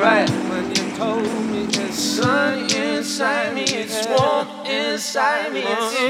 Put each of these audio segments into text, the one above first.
right when you told me it's sun inside me, it's warm inside me, it's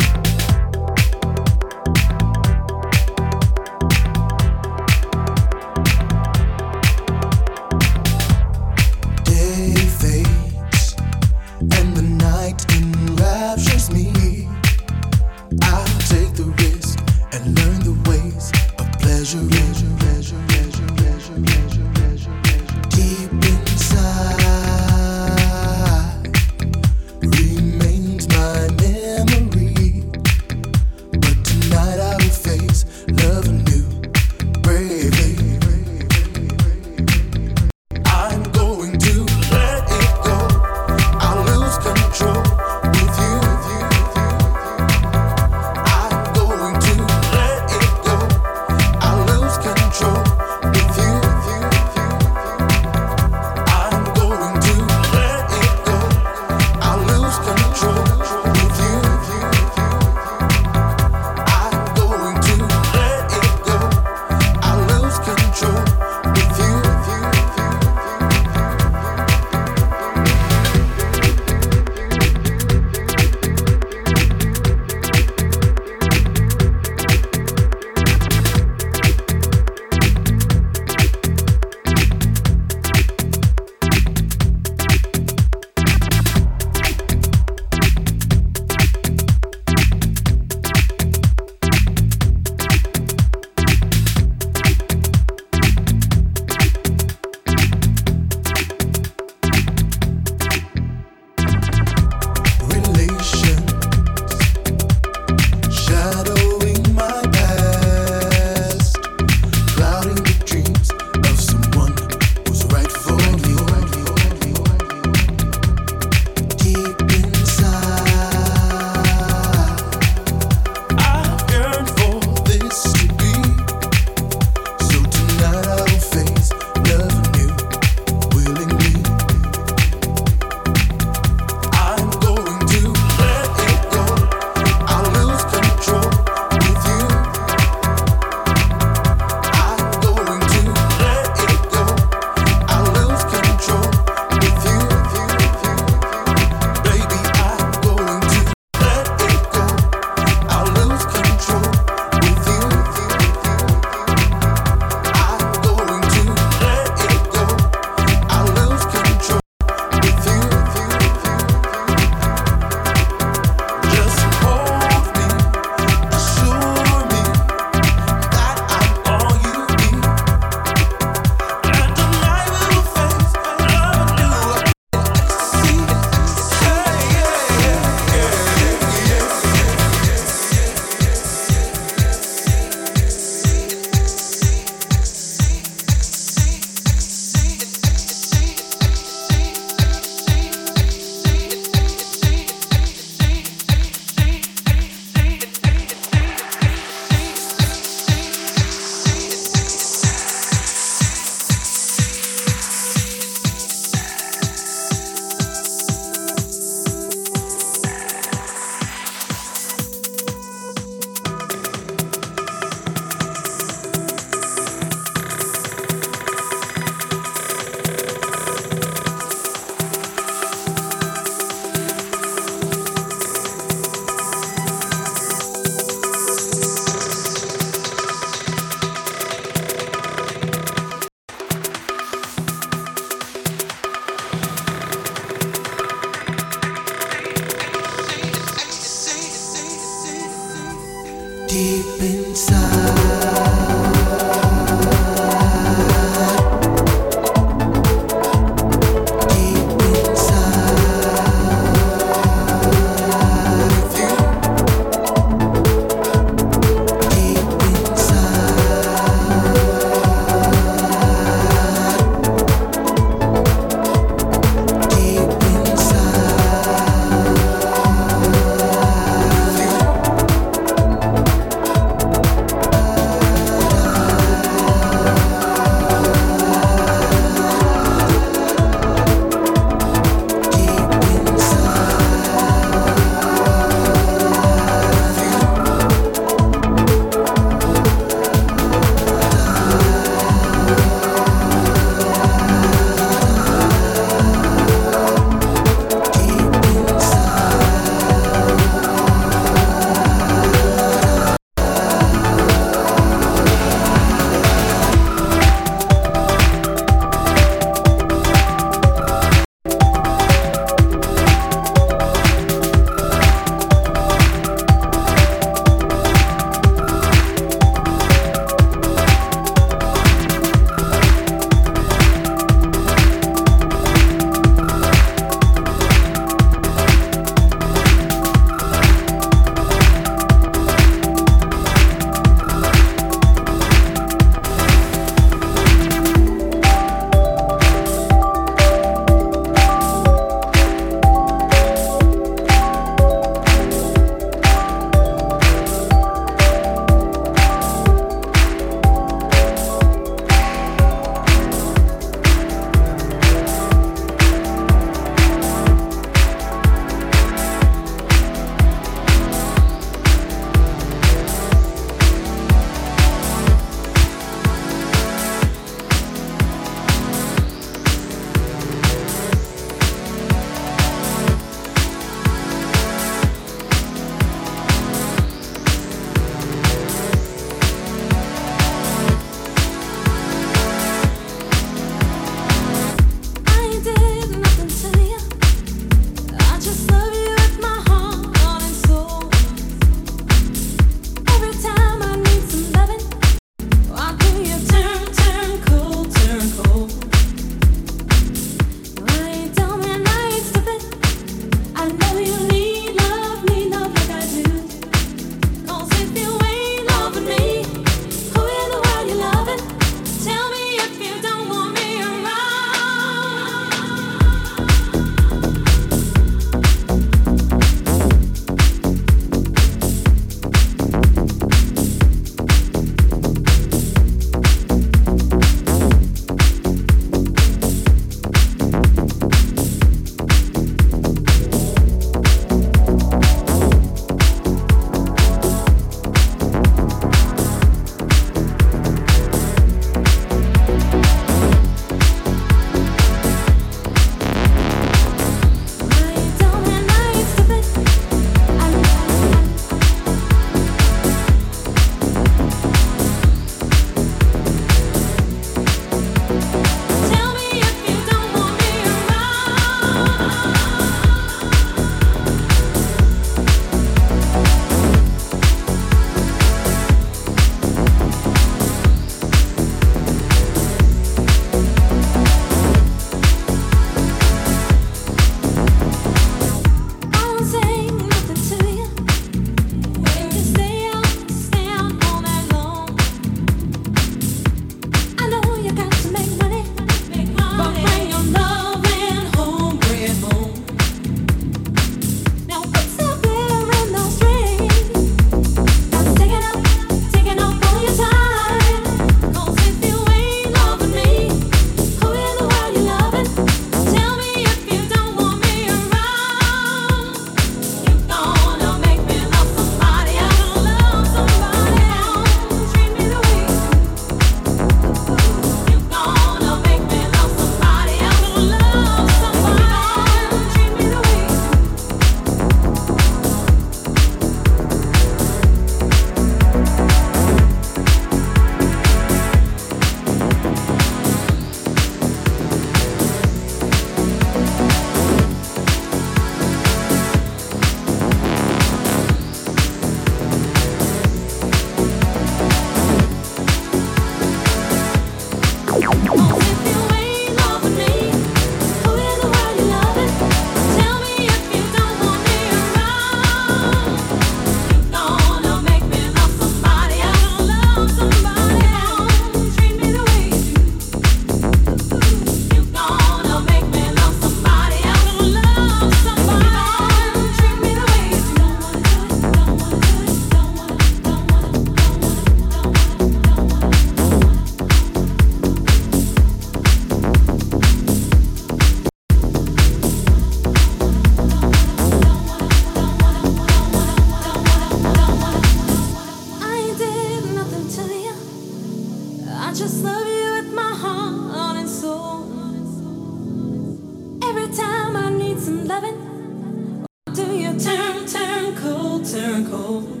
Turn cold.